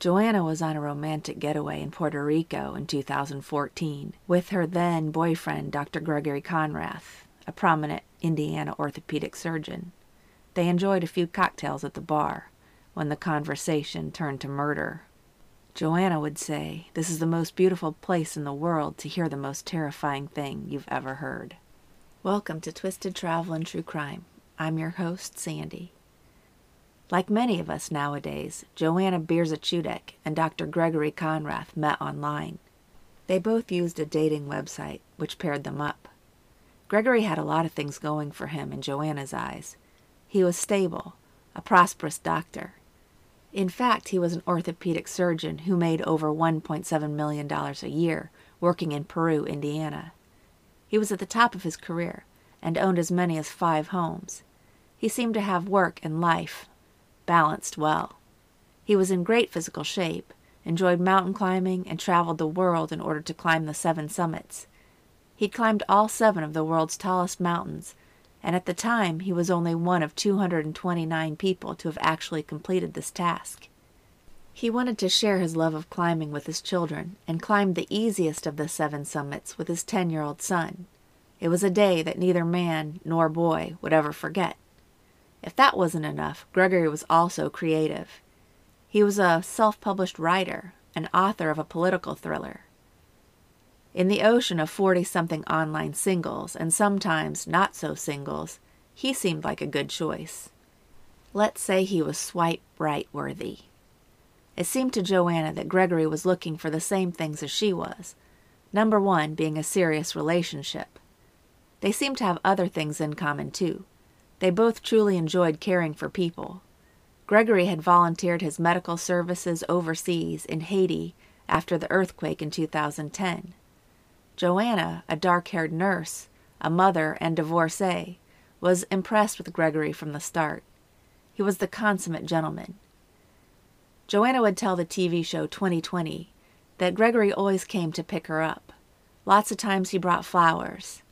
Joanna was on a romantic getaway in Puerto Rico in 2014 with her then boyfriend, Dr. Gregory Konrath, a prominent Indiana orthopedic surgeon. They enjoyed a few cocktails at the bar when the conversation turned to murder. Joanna would say, This is the most beautiful place in the world to hear the most terrifying thing you've ever heard. Welcome to Twisted Travel and True Crime. I'm your host, Sandy. Like many of us nowadays, Joanna Bierzychudek and Dr. Gregory Konrath met online. They both used a dating website, which paired them up. Gregory had a lot of things going for him in Joanna's eyes. He was stable, a prosperous doctor. In fact, he was an orthopedic surgeon who made over $1.7 million a year working in Peru, Indiana. He was at the top of his career and owned as many as five homes. He seemed to have work and life balanced well. He was in great physical shape, enjoyed mountain climbing, and traveled the world in order to climb the seven summits. He'd climbed all seven of the world's tallest mountains, and at the time he was only one of 229 people to have actually completed this task. He wanted to share his love of climbing with his children and climbed the easiest of the seven summits with his 10 year old son. It was a day that neither man nor boy would ever forget. If that wasn't enough, Gregory was also creative. He was a self published writer, an author of a political thriller. In the ocean of 40 something online singles, and sometimes not so singles, he seemed like a good choice. Let's say he was swipe right worthy. It seemed to Joanna that Gregory was looking for the same things as she was. Number one being a serious relationship. They seemed to have other things in common, too. They both truly enjoyed caring for people. Gregory had volunteered his medical services overseas in Haiti after the earthquake in 2010. Joanna, a dark haired nurse, a mother, and divorcee, was impressed with Gregory from the start. He was the consummate gentleman. Joanna would tell the TV show 2020 that Gregory always came to pick her up. Lots of times he brought flowers.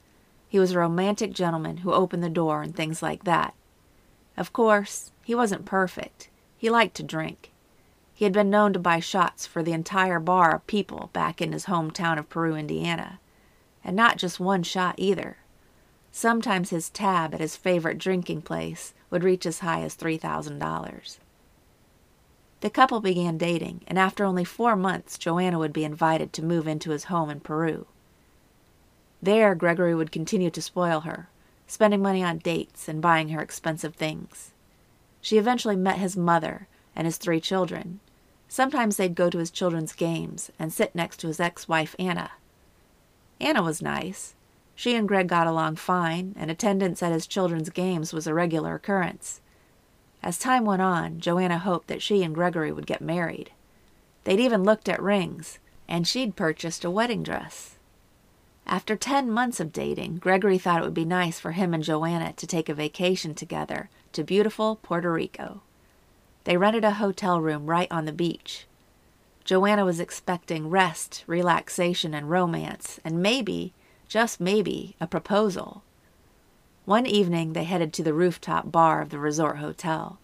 He was a romantic gentleman who opened the door and things like that. Of course, he wasn't perfect. He liked to drink. He had been known to buy shots for the entire bar of people back in his hometown of Peru, Indiana. And not just one shot either. Sometimes his tab at his favorite drinking place would reach as high as $3,000. The couple began dating, and after only four months, Joanna would be invited to move into his home in Peru. There, Gregory would continue to spoil her, spending money on dates and buying her expensive things. She eventually met his mother and his three children. Sometimes they'd go to his children's games and sit next to his ex wife, Anna. Anna was nice. She and Greg got along fine, and attendance at his children's games was a regular occurrence. As time went on, Joanna hoped that she and Gregory would get married. They'd even looked at rings, and she'd purchased a wedding dress. After 10 months of dating, Gregory thought it would be nice for him and Joanna to take a vacation together to beautiful Puerto Rico. They rented a hotel room right on the beach. Joanna was expecting rest, relaxation, and romance, and maybe, just maybe, a proposal. One evening, they headed to the rooftop bar of the resort hotel.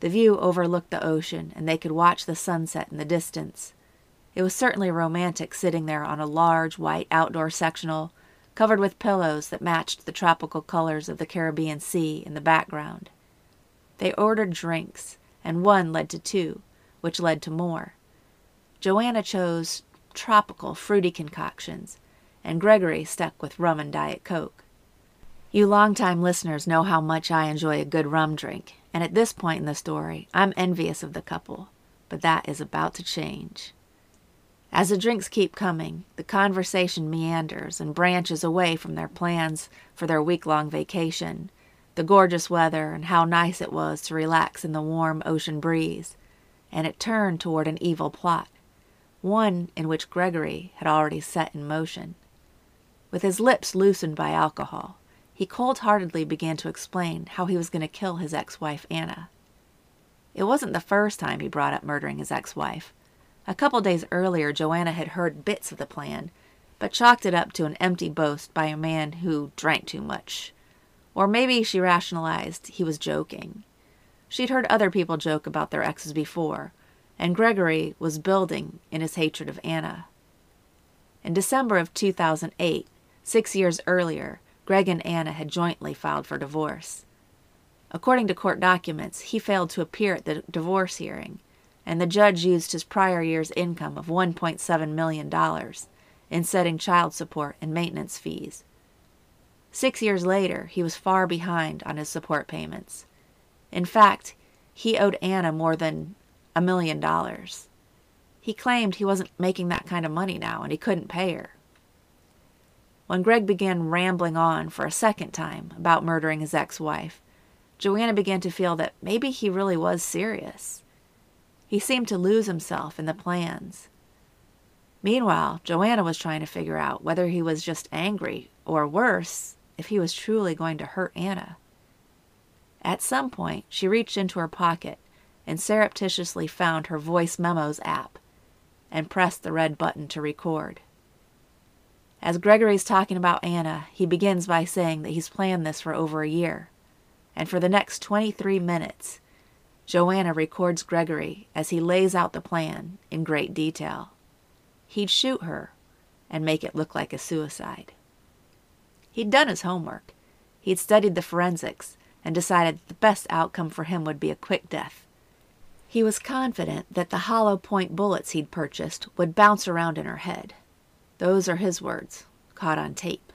The view overlooked the ocean, and they could watch the sunset in the distance. It was certainly romantic sitting there on a large white outdoor sectional covered with pillows that matched the tropical colors of the Caribbean Sea in the background. They ordered drinks, and one led to two, which led to more. Joanna chose tropical fruity concoctions, and Gregory stuck with rum and Diet Coke. You long-time listeners know how much I enjoy a good rum drink, and at this point in the story, I'm envious of the couple, but that is about to change. As the drinks keep coming, the conversation meanders and branches away from their plans for their week long vacation, the gorgeous weather, and how nice it was to relax in the warm ocean breeze, and it turned toward an evil plot, one in which Gregory had already set in motion. With his lips loosened by alcohol, he cold heartedly began to explain how he was going to kill his ex wife, Anna. It wasn't the first time he brought up murdering his ex wife. A couple days earlier, Joanna had heard bits of the plan, but chalked it up to an empty boast by a man who drank too much. Or maybe she rationalized he was joking. She'd heard other people joke about their exes before, and Gregory was building in his hatred of Anna. In December of 2008, six years earlier, Greg and Anna had jointly filed for divorce. According to court documents, he failed to appear at the divorce hearing, and the judge used his prior year's income of $1.7 million in setting child support and maintenance fees. Six years later, he was far behind on his support payments. In fact, he owed Anna more than a million dollars. He claimed he wasn't making that kind of money now and he couldn't pay her. When Greg began rambling on for a second time about murdering his ex wife, Joanna began to feel that maybe he really was serious. He seemed to lose himself in the plans. Meanwhile, Joanna was trying to figure out whether he was just angry, or worse, if he was truly going to hurt Anna. At some point, she reached into her pocket and surreptitiously found her voice memos app and pressed the red button to record. As Gregory's talking about Anna, he begins by saying that he's planned this for over a year. And for the next 23 minutes, Joanna records Gregory as he lays out the plan in great detail. He'd shoot her and make it look like a suicide. He'd done his homework. He'd studied the forensics and decided that the best outcome for him would be a quick death he was confident that the hollow point bullets he'd purchased would bounce around in her head. Those are his words, caught on tape.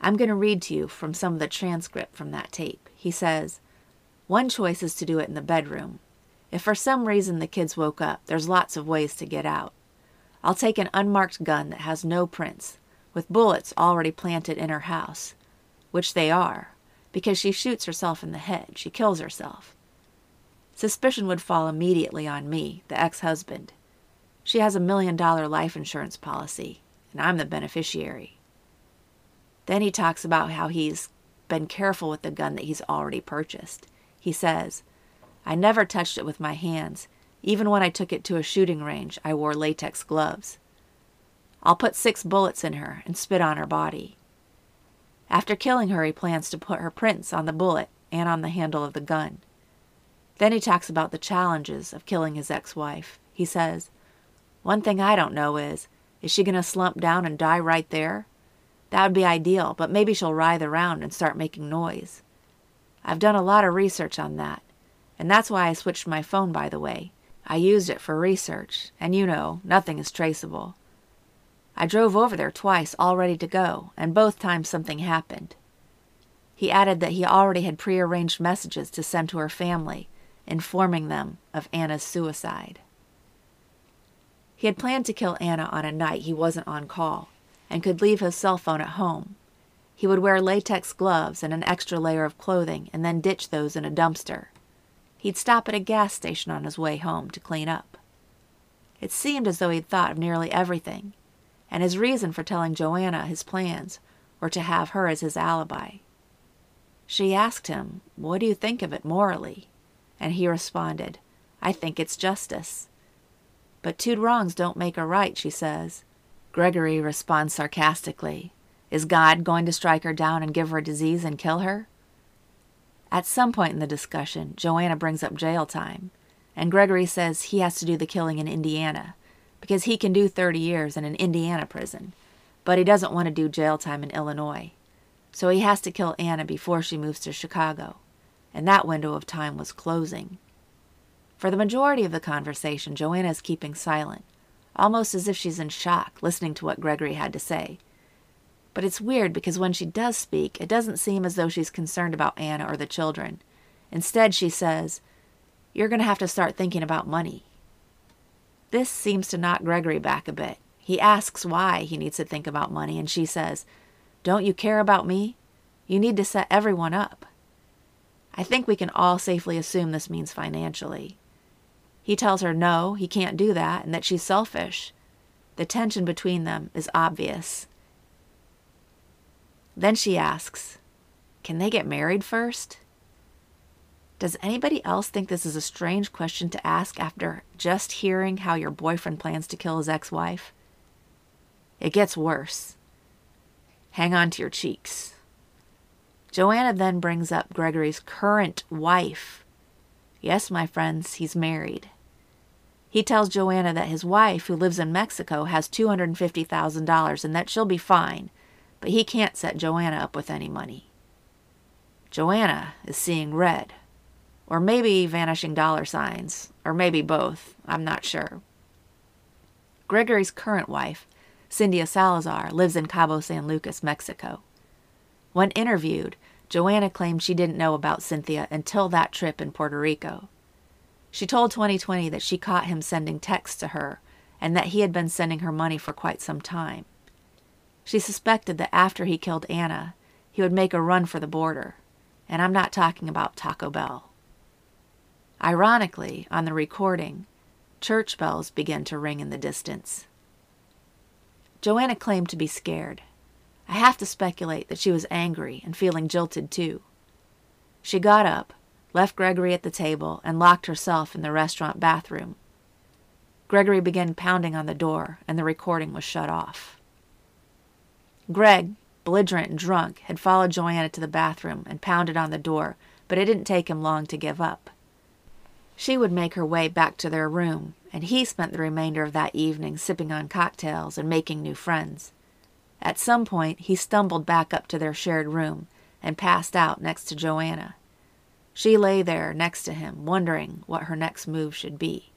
I'm going to read to you from some of the transcript from that tape. He says, One choice is to do it in the bedroom. If for some reason the kids woke up, there's lots of ways to get out. I'll take an unmarked gun that has no prints, with bullets already planted in her house, which they are, because she shoots herself in the head. She kills herself. Suspicion would fall immediately on me, the ex husband. She has a million dollar life insurance policy, and I'm the beneficiary. Then he talks about how he's been careful with the gun that he's already purchased. He says, I never touched it with my hands. Even when I took it to a shooting range, I wore latex gloves. I'll put six bullets in her and spit on her body. After killing her, he plans to put her prints on the bullet and on the handle of the gun. Then he talks about the challenges of killing his ex wife. He says, One thing I don't know is, is she going to slump down and die right there? That would be ideal, but maybe she'll writhe around and start making noise. I've done a lot of research on that, and that's why I switched my phone, by the way. I used it for research, and you know, nothing is traceable. I drove over there twice, all ready to go, and both times something happened. He added that he already had prearranged messages to send to her family informing them of Anna's suicide. He had planned to kill Anna on a night he wasn't on call and could leave his cell phone at home. He would wear latex gloves and an extra layer of clothing and then ditch those in a dumpster. He'd stop at a gas station on his way home to clean up. It seemed as though he'd thought of nearly everything, and his reason for telling Joanna his plans were to have her as his alibi. She asked him, What do you think of it morally? And he responded, I think it's justice. But two wrongs don't make a right, she says. Gregory responds sarcastically, Is God going to strike her down and give her a disease and kill her? At some point in the discussion, Joanna brings up jail time, and Gregory says he has to do the killing in Indiana because he can do 30 years in an Indiana prison, but he doesn't want to do jail time in Illinois. So he has to kill Anna before she moves to Chicago and that window of time was closing. For the majority of the conversation, Joanna is keeping silent, almost as if she's in shock, listening to what Gregory had to say. But it's weird because when she does speak, it doesn't seem as though she's concerned about Anna or the children. Instead, she says, You're going to have to start thinking about money. This seems to knock Gregory back a bit. He asks why he needs to think about money, and she says, Don't you care about me? You need to set everyone up. I think we can all safely assume this means financially. He tells her no, he can't do that, and that she's selfish. The tension between them is obvious. Then she asks, Can they get married first? Does anybody else think this is a strange question to ask after just hearing how your boyfriend plans to kill his ex wife? It gets worse. Hang on to your cheeks. Joanna then brings up Gregory's current wife. Yes, my friends, he's married. He tells Joanna that his wife, who lives in Mexico, has $250,000 and that she'll be fine, but he can't set Joanna up with any money. Joanna is seeing red, or maybe vanishing dollar signs, or maybe both. I'm not sure. Gregory's current wife, Cynthia Salazar, lives in Cabo San Lucas, Mexico. When interviewed, Joanna claimed she didn't know about Cynthia until that trip in Puerto Rico. She told 2020 that she caught him sending texts to her and that he had been sending her money for quite some time. She suspected that after he killed Anna, he would make a run for the border, and I'm not talking about Taco Bell. Ironically, on the recording, church bells began to ring in the distance. Joanna claimed to be scared. I have to speculate that she was angry and feeling jilted too. She got up, left Gregory at the table, and locked herself in the restaurant bathroom. Gregory began pounding on the door, and the recording was shut off. Greg, belligerent and drunk, had followed Joanna to the bathroom and pounded on the door, but it didn't take him long to give up. She would make her way back to their room, and he spent the remainder of that evening sipping on cocktails and making new friends. At some point, he stumbled back up to their shared room and passed out next to Joanna. She lay there next to him, wondering what her next move should be.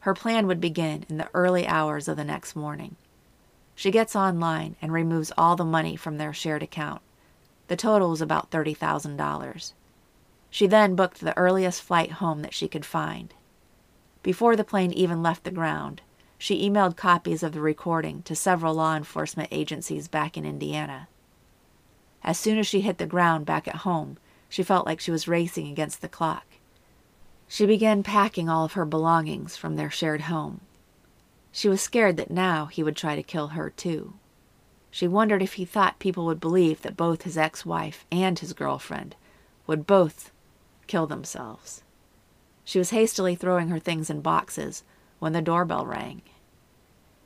Her plan would begin in the early hours of the next morning. She gets online and removes all the money from their shared account. The total was about $30,000. She then booked the earliest flight home that she could find. Before the plane even left the ground, she emailed copies of the recording to several law enforcement agencies back in Indiana. As soon as she hit the ground back at home, she felt like she was racing against the clock. She began packing all of her belongings from their shared home. She was scared that now he would try to kill her too. She wondered if he thought people would believe that both his ex wife and his girlfriend would both kill themselves. She was hastily throwing her things in boxes when the doorbell rang.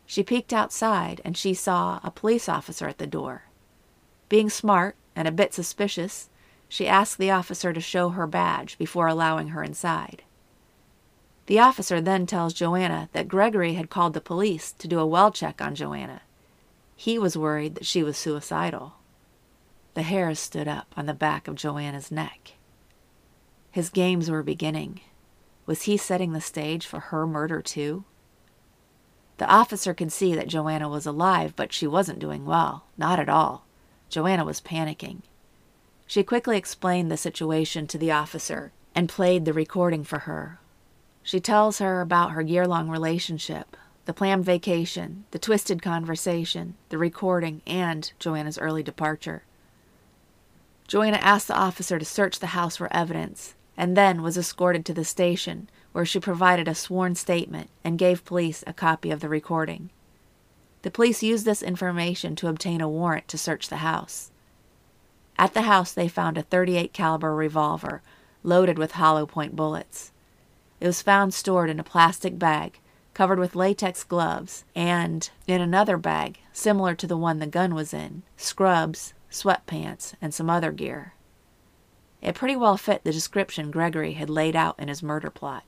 She peeked outside and she saw a police officer at the door. Being smart and a bit suspicious, she asked the officer to show her badge before allowing her inside. The officer then tells Joanna that Gregory had called the police to do a well check on Joanna. He was worried that she was suicidal. The hairs stood up on the back of Joanna's neck. His games were beginning. Was he setting the stage for her murder too? The officer could see that Joanna was alive, but she wasn't doing well. Not at all. Joanna was panicking. She quickly explained the situation to the officer and played the recording for her. She tells her about her year long relationship, the planned vacation, the twisted conversation, the recording, and Joanna's early departure. Joanna asked the officer to search the house for evidence and then was escorted to the station where she provided a sworn statement and gave police a copy of the recording. The police used this information to obtain a warrant to search the house. At the house, they found a 38 caliber revolver loaded with hollow point bullets. It was found stored in a plastic bag covered with latex gloves, and in another bag, similar to the one the gun was in, scrubs, sweatpants, and some other gear. It pretty well fit the description Gregory had laid out in his murder plot.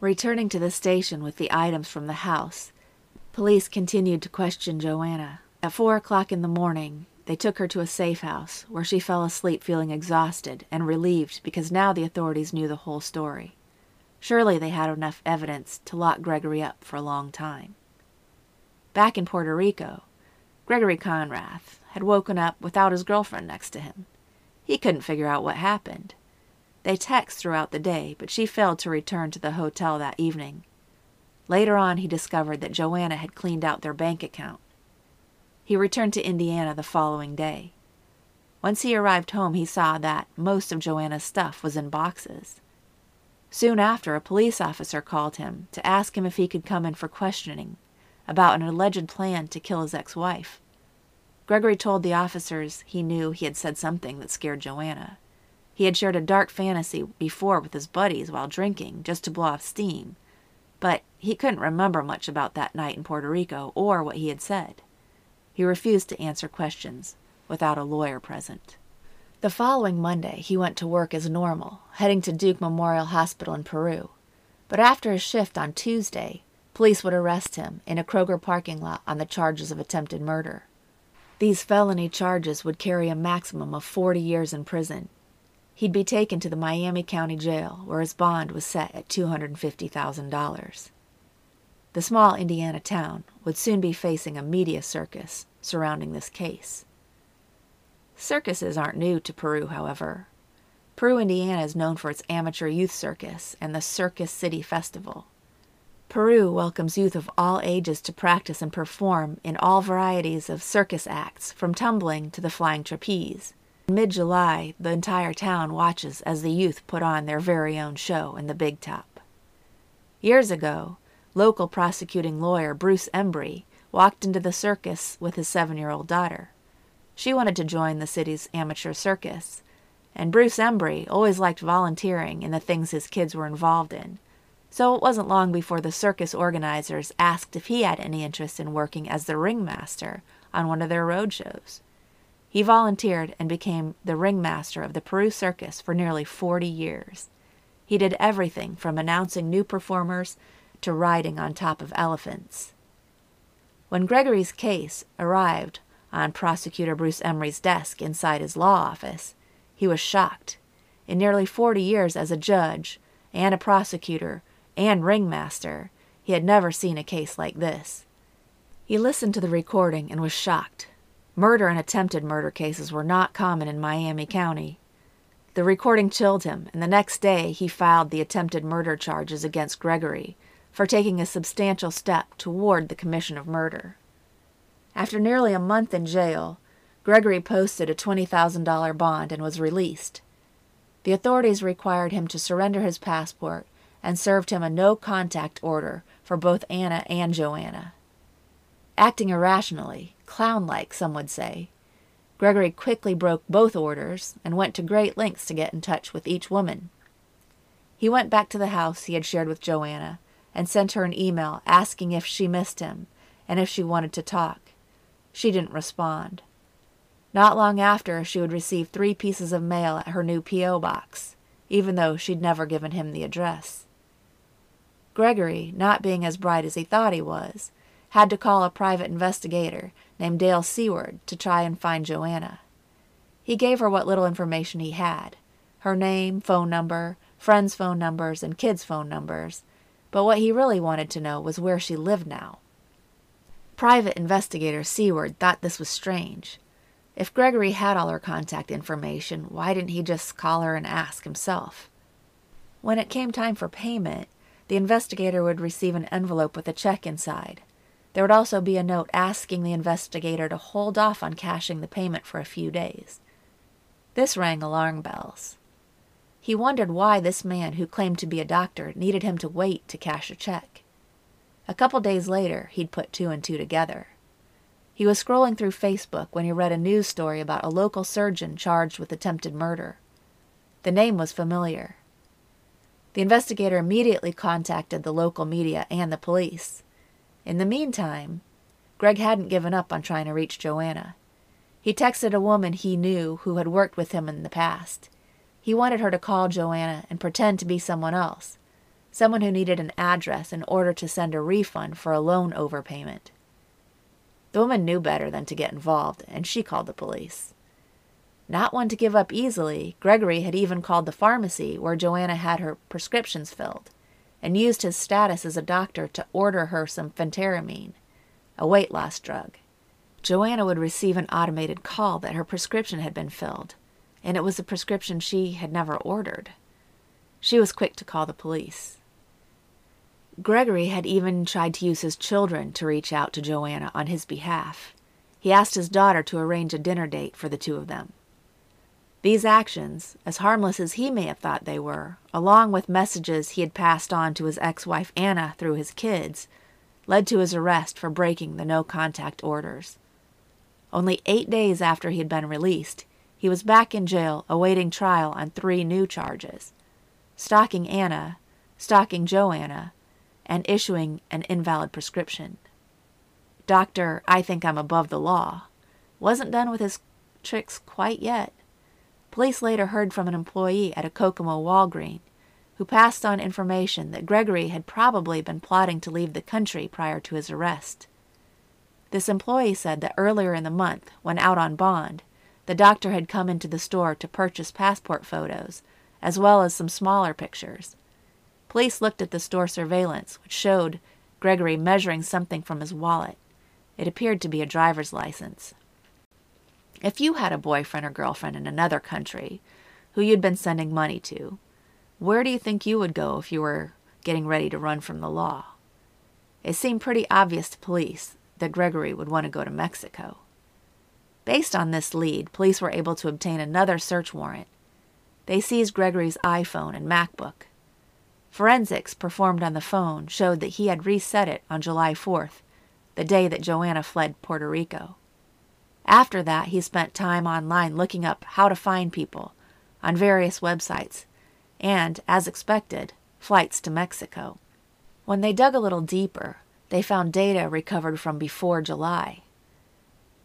Returning to the station with the items from the house, police continued to question Joanna. At four o'clock in the morning, they took her to a safe house, where she fell asleep feeling exhausted and relieved because now the authorities knew the whole story. Surely they had enough evidence to lock Gregory up for a long time. Back in Puerto Rico, Gregory Konrath had woken up without his girlfriend next to him. He couldn't figure out what happened. They texted throughout the day, but she failed to return to the hotel that evening. Later on, he discovered that Joanna had cleaned out their bank account. He returned to Indiana the following day. Once he arrived home, he saw that most of Joanna's stuff was in boxes. Soon after, a police officer called him to ask him if he could come in for questioning about an alleged plan to kill his ex wife. Gregory told the officers he knew he had said something that scared Joanna. He had shared a dark fantasy before with his buddies while drinking, just to blow off steam, but he couldn't remember much about that night in Puerto Rico or what he had said. He refused to answer questions without a lawyer present. The following Monday, he went to work as normal, heading to Duke Memorial Hospital in Peru. But after his shift on Tuesday, police would arrest him in a Kroger parking lot on the charges of attempted murder. These felony charges would carry a maximum of 40 years in prison. He'd be taken to the Miami County Jail, where his bond was set at $250,000. The small Indiana town would soon be facing a media circus surrounding this case. Circuses aren't new to Peru, however. Peru, Indiana is known for its amateur youth circus and the Circus City Festival. Peru welcomes youth of all ages to practice and perform in all varieties of circus acts, from tumbling to the flying trapeze. In mid July, the entire town watches as the youth put on their very own show in the big top. Years ago, local prosecuting lawyer Bruce Embry walked into the circus with his seven year old daughter. She wanted to join the city's amateur circus, and Bruce Embry always liked volunteering in the things his kids were involved in so it wasn't long before the circus organizers asked if he had any interest in working as the ringmaster on one of their road shows. He volunteered and became the ringmaster of the Peru Circus for nearly 40 years. He did everything from announcing new performers to riding on top of elephants. When Gregory's case arrived on prosecutor Bruce Emery's desk inside his law office, he was shocked. In nearly 40 years as a judge and a prosecutor, and ringmaster, he had never seen a case like this. He listened to the recording and was shocked. Murder and attempted murder cases were not common in Miami County. The recording chilled him, and the next day he filed the attempted murder charges against Gregory for taking a substantial step toward the commission of murder. After nearly a month in jail, Gregory posted a $20,000 bond and was released. The authorities required him to surrender his passport and served him a no contact order for both Anna and Joanna. Acting irrationally, clown like, some would say, Gregory quickly broke both orders and went to great lengths to get in touch with each woman. He went back to the house he had shared with Joanna and sent her an email asking if she missed him and if she wanted to talk. She didn't respond. Not long after, she would receive three pieces of mail at her new P.O. box, even though she'd never given him the address. Gregory, not being as bright as he thought he was, had to call a private investigator named Dale Seward to try and find Joanna. He gave her what little information he had her name, phone number, friends' phone numbers, and kids' phone numbers, but what he really wanted to know was where she lived now. Private investigator Seward thought this was strange. If Gregory had all her contact information, why didn't he just call her and ask himself? When it came time for payment, the investigator would receive an envelope with a check inside. There would also be a note asking the investigator to hold off on cashing the payment for a few days. This rang alarm bells. He wondered why this man who claimed to be a doctor needed him to wait to cash a check. A couple days later, he'd put two and two together. He was scrolling through Facebook when he read a news story about a local surgeon charged with attempted murder. The name was familiar. The investigator immediately contacted the local media and the police. In the meantime, Greg hadn't given up on trying to reach Joanna. He texted a woman he knew who had worked with him in the past. He wanted her to call Joanna and pretend to be someone else, someone who needed an address in order to send a refund for a loan overpayment. The woman knew better than to get involved, and she called the police. Not one to give up easily, Gregory had even called the pharmacy where Joanna had her prescriptions filled and used his status as a doctor to order her some phentermine, a weight loss drug. Joanna would receive an automated call that her prescription had been filled, and it was a prescription she had never ordered. She was quick to call the police. Gregory had even tried to use his children to reach out to Joanna on his behalf. He asked his daughter to arrange a dinner date for the two of them. These actions, as harmless as he may have thought they were, along with messages he had passed on to his ex wife Anna through his kids, led to his arrest for breaking the no contact orders. Only eight days after he had been released, he was back in jail awaiting trial on three new charges stalking Anna, stalking Joanna, and issuing an invalid prescription. Doctor, I think I'm above the law, wasn't done with his tricks quite yet. Police later heard from an employee at a Kokomo Walgreen who passed on information that Gregory had probably been plotting to leave the country prior to his arrest. This employee said that earlier in the month, when out on bond, the doctor had come into the store to purchase passport photos, as well as some smaller pictures. Police looked at the store surveillance, which showed Gregory measuring something from his wallet. It appeared to be a driver's license. If you had a boyfriend or girlfriend in another country who you'd been sending money to, where do you think you would go if you were getting ready to run from the law? It seemed pretty obvious to police that Gregory would want to go to Mexico. Based on this lead, police were able to obtain another search warrant. They seized Gregory's iPhone and MacBook. Forensics performed on the phone showed that he had reset it on July 4th, the day that Joanna fled Puerto Rico. After that, he spent time online looking up how to find people on various websites and, as expected, flights to Mexico. When they dug a little deeper, they found data recovered from before July.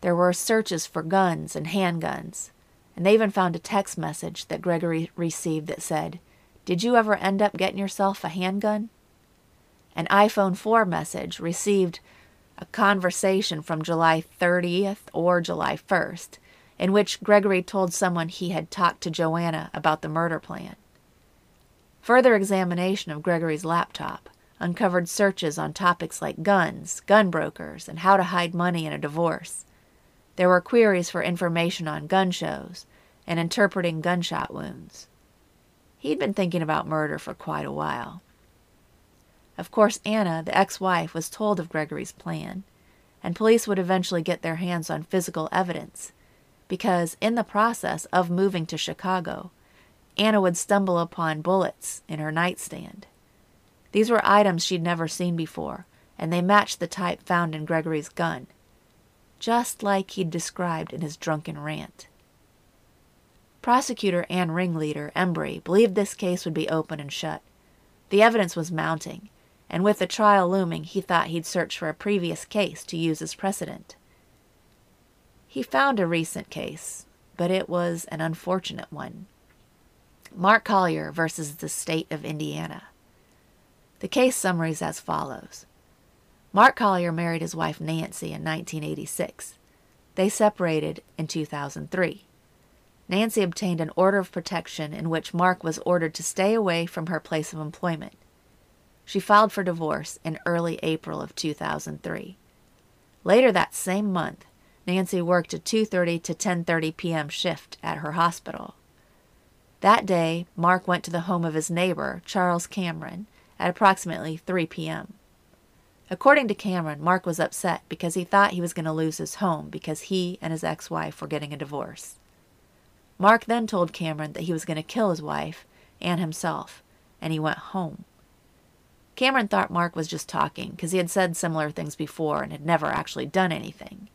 There were searches for guns and handguns, and they even found a text message that Gregory received that said, Did you ever end up getting yourself a handgun? An iPhone 4 message received a conversation from July 30th or July 1st, in which Gregory told someone he had talked to Joanna about the murder plan. Further examination of Gregory's laptop uncovered searches on topics like guns, gun brokers, and how to hide money in a divorce. There were queries for information on gun shows and interpreting gunshot wounds. He'd been thinking about murder for quite a while. Of course, Anna, the ex wife, was told of Gregory's plan, and police would eventually get their hands on physical evidence, because in the process of moving to Chicago, Anna would stumble upon bullets in her nightstand. These were items she'd never seen before, and they matched the type found in Gregory's gun, just like he'd described in his drunken rant. Prosecutor and ringleader Embry believed this case would be open and shut. The evidence was mounting, and with the trial looming, he thought he'd search for a previous case to use as precedent. He found a recent case, but it was an unfortunate one. Mark Collier versus the state of Indiana. The case summaries as follows Mark Collier married his wife Nancy in 1986. They separated in 2003. Nancy obtained an order of protection in which Mark was ordered to stay away from her place of employment. She filed for divorce in early April of 2003. Later that same month, Nancy worked a 2:30 to 10:30 p.m. shift at her hospital. That day, Mark went to the home of his neighbor, Charles Cameron, at approximately 3 p.m. According to Cameron, Mark was upset because he thought he was going to lose his home because he and his ex wife were getting a divorce. Mark then told Cameron that he was going to kill his wife and himself, and he went home. Cameron thought Mark was just talking because he had said similar things before and had never actually done anything.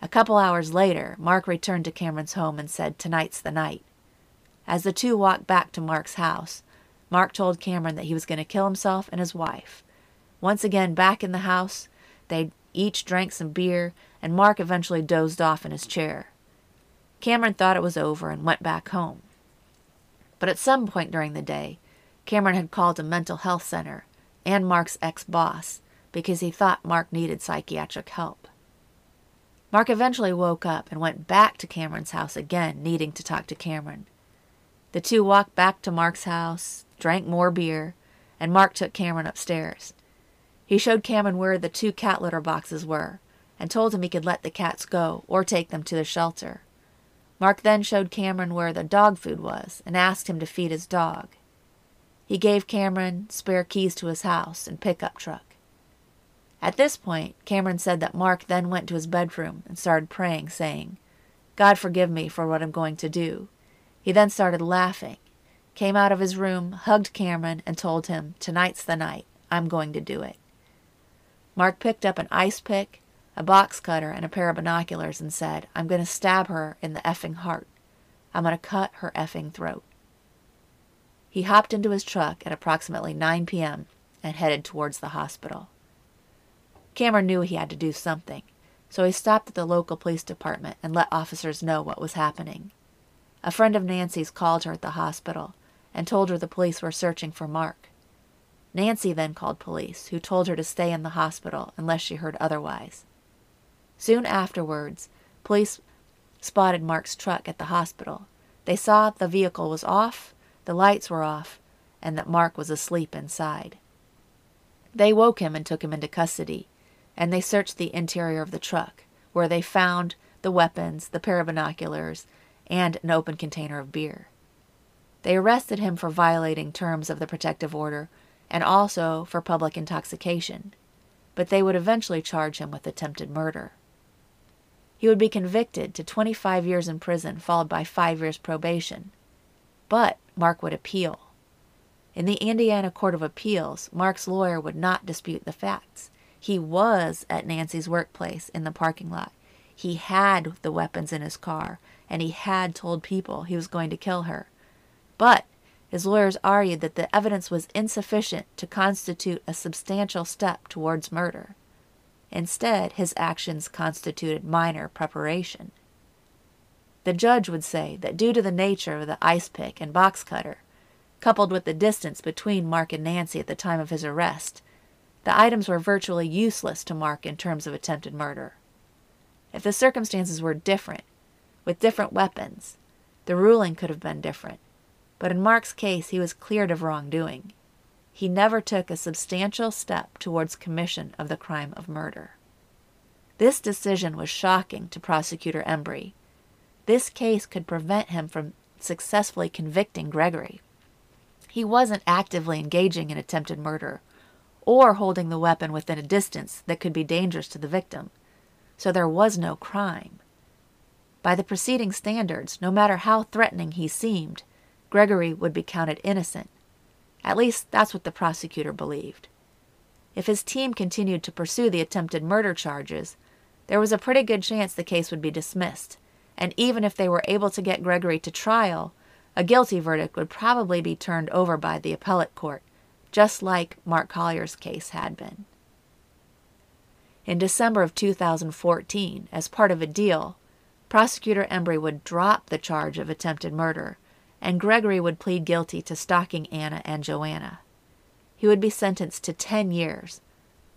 A couple hours later, Mark returned to Cameron's home and said, Tonight's the night. As the two walked back to Mark's house, Mark told Cameron that he was going to kill himself and his wife. Once again back in the house, they each drank some beer, and Mark eventually dozed off in his chair. Cameron thought it was over and went back home. But at some point during the day, Cameron had called a mental health center and Mark's ex boss because he thought Mark needed psychiatric help. Mark eventually woke up and went back to Cameron's house again, needing to talk to Cameron. The two walked back to Mark's house, drank more beer, and Mark took Cameron upstairs. He showed Cameron where the two cat litter boxes were and told him he could let the cats go or take them to the shelter. Mark then showed Cameron where the dog food was and asked him to feed his dog. He gave Cameron spare keys to his house and pickup truck. At this point, Cameron said that Mark then went to his bedroom and started praying, saying, God forgive me for what I'm going to do. He then started laughing came out of his room, hugged Cameron, and told him, Tonight's the night. I'm going to do it. Mark picked up an ice pick, a box cutter, and a pair of binoculars and said, I'm going to stab her in the effing heart. I'm going to cut her effing throat. He hopped into his truck at approximately 9 p.m. and headed towards the hospital. Cameron knew he had to do something, so he stopped at the local police department and let officers know what was happening. A friend of Nancy's called her at the hospital and told her the police were searching for Mark. Nancy then called police, who told her to stay in the hospital unless she heard otherwise. Soon afterwards, police spotted Mark's truck at the hospital. They saw the vehicle was off, the lights were off, and that Mark was asleep inside. They woke him and took him into custody, and they searched the interior of the truck, where they found the weapons, the pair of binoculars, and an open container of beer. They arrested him for violating terms of the protective order and also for public intoxication, but they would eventually charge him with attempted murder. He would be convicted to 25 years in prison, followed by five years probation. But Mark would appeal. In the Indiana Court of Appeals, Mark's lawyer would not dispute the facts. He was at Nancy's workplace in the parking lot. He had the weapons in his car, and he had told people he was going to kill her. But his lawyers argued that the evidence was insufficient to constitute a substantial step towards murder. Instead, his actions constituted minor preparation. The judge would say that due to the nature of the ice pick and box cutter, coupled with the distance between Mark and Nancy at the time of his arrest, the items were virtually useless to Mark in terms of attempted murder. If the circumstances were different, with different weapons, the ruling could have been different. But in Mark's case, he was cleared of wrongdoing. He never took a substantial step towards commission of the crime of murder. This decision was shocking to prosecutor Embry. This case could prevent him from successfully convicting Gregory. He wasn't actively engaging in attempted murder or holding the weapon within a distance that could be dangerous to the victim, so there was no crime. By the preceding standards, no matter how threatening he seemed, Gregory would be counted innocent. At least that's what the prosecutor believed. If his team continued to pursue the attempted murder charges, there was a pretty good chance the case would be dismissed, and even if they were able to get Gregory to trial, a guilty verdict would probably be turned over by the appellate court, just like Mark Collier's case had been. In December of 2014, as part of a deal, prosecutor Embry would drop the charge of attempted murder and Gregory would plead guilty to stalking Anna and Joanna. He would be sentenced to 10 years,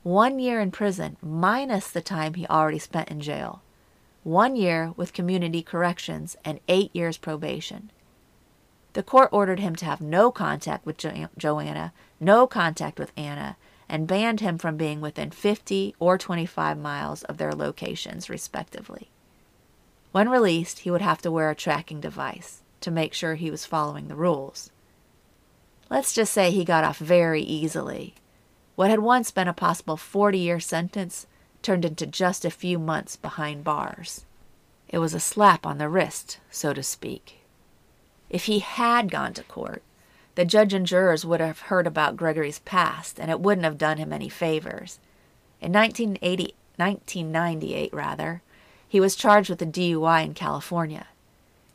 one year in prison minus the time he already spent in jail, one year with community corrections, and eight years probation. The court ordered him to have no contact with jo- Joanna, no contact with Anna, and banned him from being within 50 or 25 miles of their locations, respectively. When released, he would have to wear a tracking device to make sure he was following the rules. Let's just say he got off very easily. What had once been a possible 40 year sentence turned into just a few months behind bars. It was a slap on the wrist, so to speak. If he had gone to court, the judge and jurors would have heard about Gregory's past, and it wouldn't have done him any favors. In 1980, 1998, rather, he was charged with a DUI in California.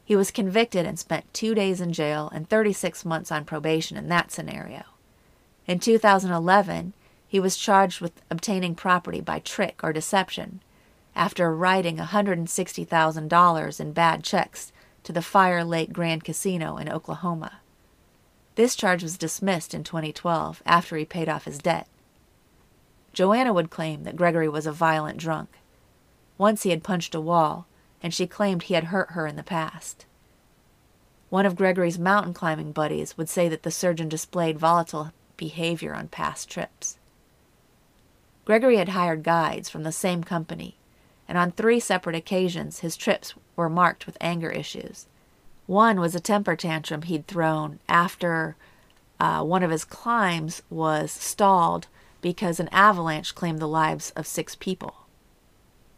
He was convicted and spent two days in jail and 36 months on probation in that scenario. In 2011, he was charged with obtaining property by trick or deception after writing $160,000 in bad checks to the Fire Lake Grand Casino in Oklahoma. This charge was dismissed in 2012 after he paid off his debt. Joanna would claim that Gregory was a violent drunk. Once he had punched a wall, and she claimed he had hurt her in the past. One of Gregory's mountain climbing buddies would say that the surgeon displayed volatile behavior on past trips. Gregory had hired guides from the same company, and on three separate occasions his trips were marked with anger issues. One was a temper tantrum he'd thrown after uh, one of his climbs was stalled because an avalanche claimed the lives of six people.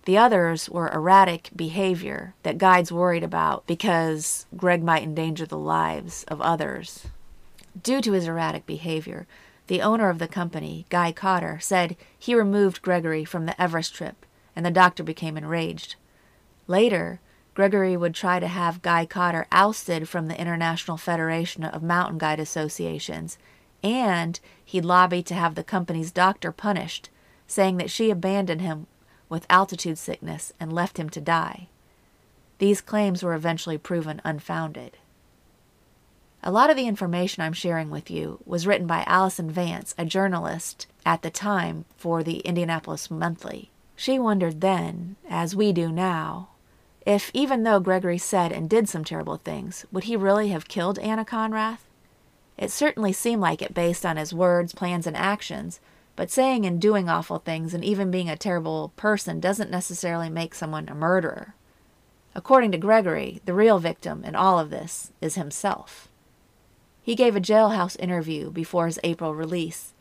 The others were erratic behavior that guides worried about because Greg might endanger the lives of others. Due to his erratic behavior, the owner of the company, Guy Cotter, said he removed Gregory from the Everest trip, and the doctor became enraged. Later, Gregory would try to have Guy Cotter ousted from the International Federation of Mountain Guide Associations, and he'd lobbied to have the company's doctor punished, saying that she abandoned him with altitude sickness and left him to die. These claims were eventually proven unfounded. A lot of the information I'm sharing with you was written by Allison Vance, a journalist at the time for the Indianapolis Monthly. She wondered then, as we do now, if even though Gregory said and did some terrible things, would he really have killed Anna Konrath? It certainly seemed like it based on his words, plans, and actions, but saying and doing awful things and even being a terrible person doesn't necessarily make someone a murderer. According to Gregory, the real victim in all of this is himself. He gave a jailhouse interview before his April release.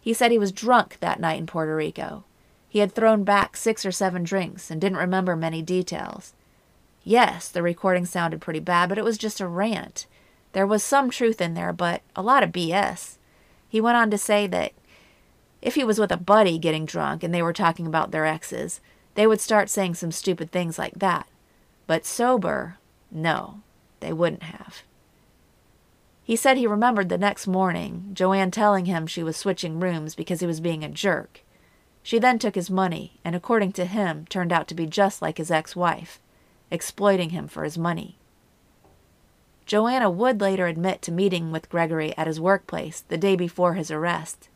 He said he was drunk that night in Puerto Rico. He had thrown back six or seven drinks and didn't remember many details. Yes, the recording sounded pretty bad, but it was just a rant. There was some truth in there, but a lot of BS. He went on to say that if he was with a buddy getting drunk and they were talking about their exes, they would start saying some stupid things like that. But sober, no, they wouldn't have. He said he remembered the next morning Joanne telling him she was switching rooms because he was being a jerk. She then took his money and, according to him, turned out to be just like his ex wife, exploiting him for his money. Joannah would later admit to meeting with Gregory at his workplace the day before his arrest.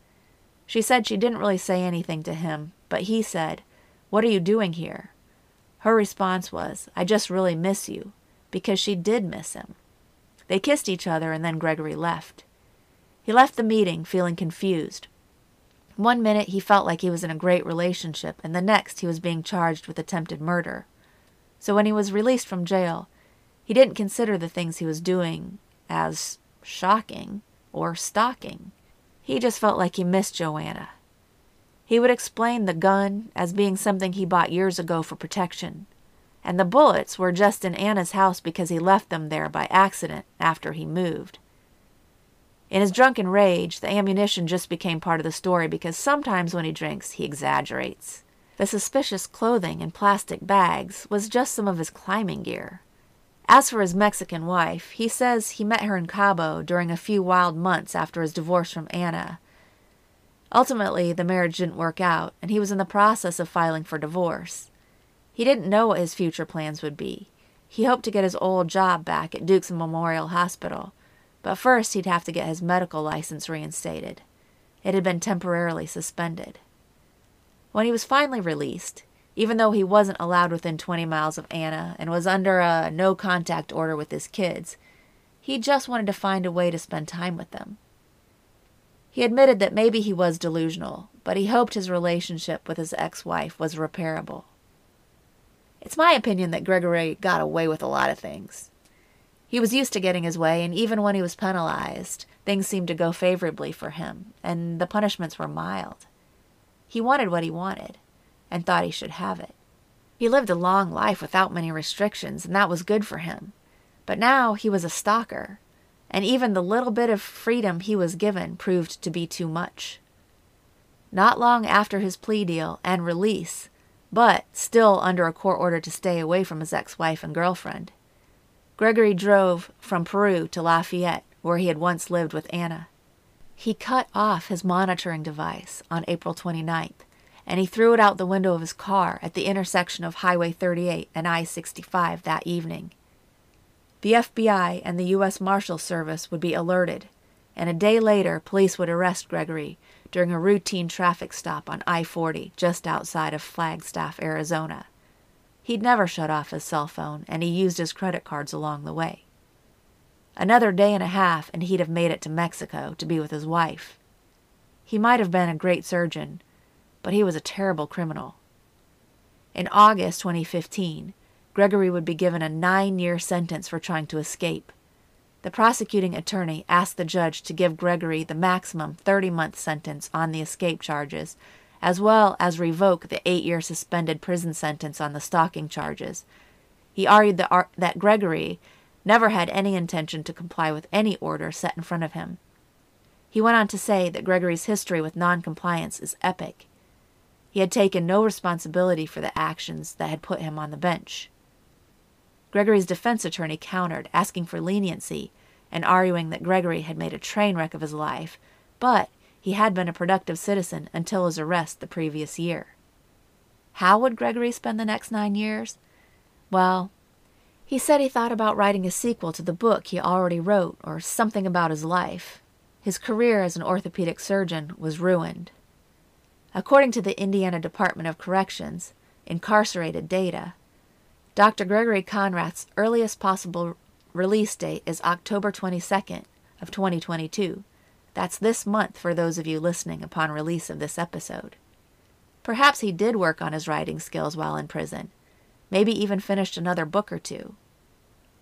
She said she didn't really say anything to him, but he said, What are you doing here? Her response was, I just really miss you, because she did miss him. They kissed each other and then Gregory left. He left the meeting feeling confused. One minute he felt like he was in a great relationship, and the next he was being charged with attempted murder. So when he was released from jail, he didn't consider the things he was doing as shocking or stalking. He just felt like he missed Joannah. He would explain the gun as being something he bought years ago for protection, and the bullets were just in Ana's house because he left them there by accident after he moved. In his drunken rage, the ammunition just became part of the story because sometimes when he drinks, he exaggerates. The suspicious clothing in plastic bags was just some of his climbing gear. As for his Mexican wife, he says he met her in Cabo during a few wild months after his divorce from Ana. Ultimately, the marriage didn't work out, and he was in the process of filing for divorce. He didn't know what his future plans would be. He hoped to get his old job back at Duke's Memorial Hospital, but first he'd have to get his medical license reinstated. It had been temporarily suspended. When he was finally released, even though he wasn't allowed within 20 miles of Ana and was under a no contact order with his kids. He just wanted to find a way to spend time with them. He admitted that maybe he was delusional, but he hoped his relationship with his ex wife was repairable. It's my opinion that Gregory got away with a lot of things. He was used to getting his way, and even when he was penalized, things seemed to go favorably for him, and the punishments were mild. He wanted what he wanted and thought he should have it. He lived a long life without many restrictions, and that was good for him. But now he was a stalker, and even the little bit of freedom he was given proved to be too much. Not long after his plea deal and release, but still under a court order to stay away from his ex wife and girlfriend, Gregory drove from Peru to Lafayette, where he had once lived with Ana. He cut off his monitoring device on April 29th and he threw it out the window of his car at the intersection of Highway 38 and I 65 that evening. The FBI and the U.S. Marshal Service would be alerted, and a day later, police would arrest Gregory during a routine traffic stop on I 40 just outside of Flagstaff, Arizona. He'd never shut off his cell phone, and he used his credit cards along the way. Another day and a half, and he'd have made it to Mexico to be with his wife. He might have been a great surgeon, but he was a terrible criminal. In August 2015, Gregory would be given a nine year sentence for trying to escape. The prosecuting attorney asked the judge to give Gregory the maximum 30 month sentence on the escape charges, as well as revoke the eight year suspended prison sentence on the stalking charges. He argued that, that Gregory never had any intention to comply with any order set in front of him. He went on to say that Gregory's history with noncompliance is epic. He had taken no responsibility for the actions that had put him on the bench. Gregory's defense attorney countered, asking for leniency and arguing that Gregory had made a train wreck of his life, but he had been a productive citizen until his arrest the previous year. How would Gregory spend the next nine years? Well, He said he thought about writing a sequel to the book he already wrote, or something about his life. His career as an orthopedic surgeon was ruined. According to the Indiana Department of Corrections, incarcerated data, Dr. Gregory Konrath's earliest possible release date is October 22nd of 2022. That's this month for those of you listening upon release of this episode. Perhaps he did work on his writing skills while in prison, maybe even finished another book or two.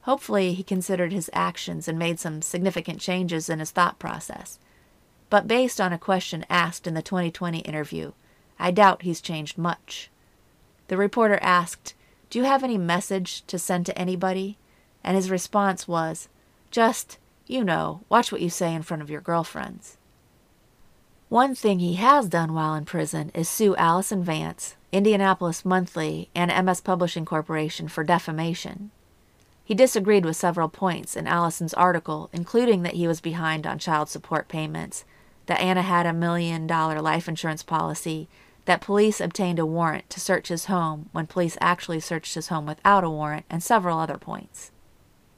Hopefully, he considered his actions and made some significant changes in his thought process. But based on a question asked in the 2020 interview, I doubt he's changed much. The reporter asked, Do you have any message to send to anybody? And his response was, Just, you know, watch what you say in front of your girlfriends. One thing he has done while in prison is sue Allison Vance, Indianapolis Monthly, and Emmis Publishing Corporation for defamation. He disagreed with several points in Allison's article, including that he was behind on child support payments, that Ana had a million dollar life insurance policy, that police obtained a warrant to search his home when police actually searched his home without a warrant, and several other points.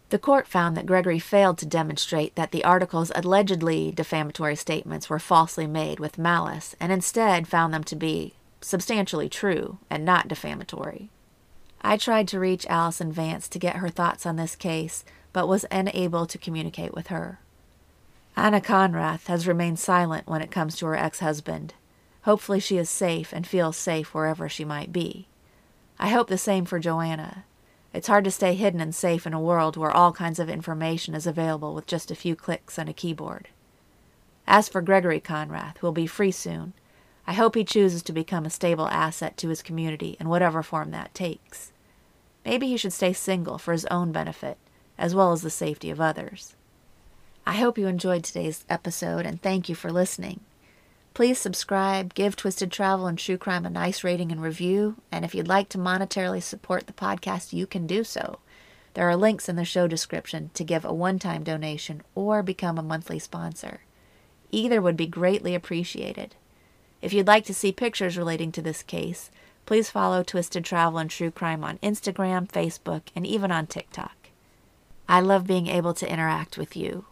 The court found that Gregory failed to demonstrate that the article's allegedly defamatory statements were falsely made with malice, and instead found them to be substantially true and not defamatory. I tried to reach Allison Vance to get her thoughts on this case, but was unable to communicate with her. Ana Konrath has remained silent when it comes to her ex husband. Hopefully, she is safe and feels safe wherever she might be. I hope the same for Joannah. It's hard to stay hidden and safe in a world where all kinds of information is available with just a few clicks on a keyboard. As for Gregory Konrath, who will be free soon, I hope he chooses to become a stable asset to his community in whatever form that takes. Maybe he should stay single for his own benefit, as well as the safety of others. I hope you enjoyed today's episode and thank you for listening. Please subscribe, give Twisted Travel and True Crime a nice rating and review, and if you'd like to monetarily support the podcast, you can do so. There are links in the show description to give a one time donation or become a monthly sponsor. Either would be greatly appreciated. If you'd like to see pictures relating to this case, please follow Twisted Travel and True Crime on Instagram, Facebook, and even on TikTok. I love being able to interact with you.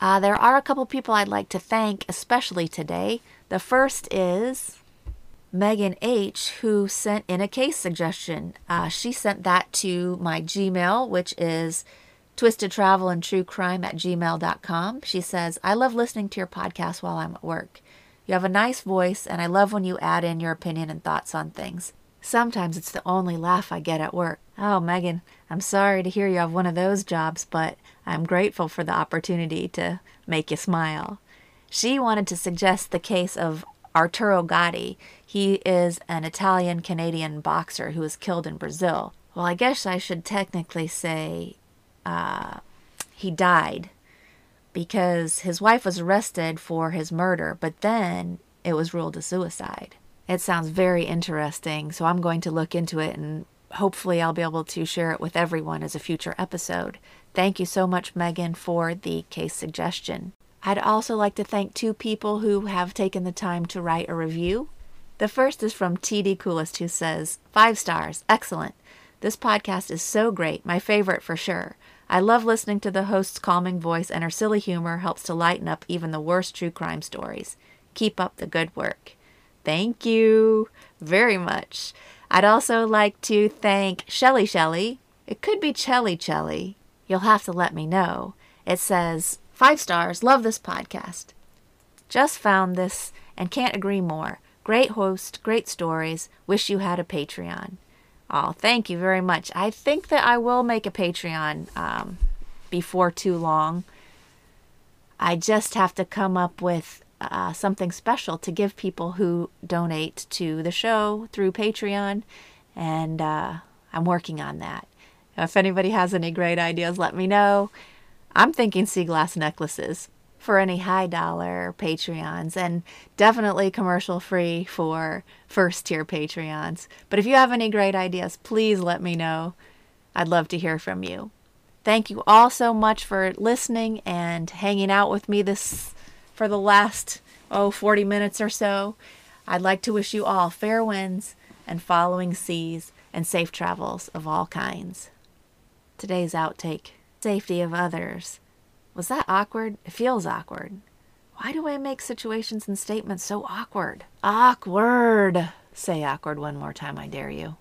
Uh, there are a couple people I'd like to thank, especially today. The first is Megan H., who sent in a case suggestion. Uh, she sent that to my Gmail, which is twisted travel and true crime at gmail.com. She says, I love listening to your podcast while I'm at work. You have a nice voice, and I love when you add in your opinion and thoughts on things. Sometimes it's the only laugh I get at work. Oh, Megan, I'm sorry to hear you have one of those jobs, but I'm grateful for the opportunity to make you smile. She wanted to suggest the case of Arturo Gatti. He is an Italian Canadian boxer who was killed in Brazil. Well, I guess I should technically say uh, he died because his wife was arrested for his murder, but then it was ruled a suicide. It sounds very interesting, so I'm going to look into it and hopefully I'll be able to share it with everyone as a future episode. Thank you so much, Megan, for the case suggestion. I'd also like to thank two people who have taken the time to write a review. The first is from TD Coolest, who says, Five stars, excellent. This podcast is so great, my favorite for sure. I love listening to the host's calming voice, and her silly humor helps to lighten up even the worst true crime stories. Keep up the good work. Thank you very much. I'd also like to thank Shelly Shelly. It could be Chelly Chelly. You'll have to let me know. It says, Five stars, love this podcast. Just found this and can't agree more. Great host, great stories. Wish you had a Patreon. Oh, thank you very much. I think that I will make a Patreon um, before too long. I just have to come up with uh, something special to give people who donate to the show through Patreon, and uh, I'm working on that. If anybody has any great ideas, let me know. I'm thinking sea glass necklaces for any high dollar Patreons and definitely commercial free for first tier Patreons. But if you have any great ideas, please let me know. I'd love to hear from you. Thank you all so much for listening and hanging out with me this for the last, oh, 40 minutes or so. I'd like to wish you all fair winds and following seas and safe travels of all kinds. Today's outtake safety of others. Was that awkward? It feels awkward. Why do I make situations and statements so awkward? Awkward! Say awkward one more time, I dare you.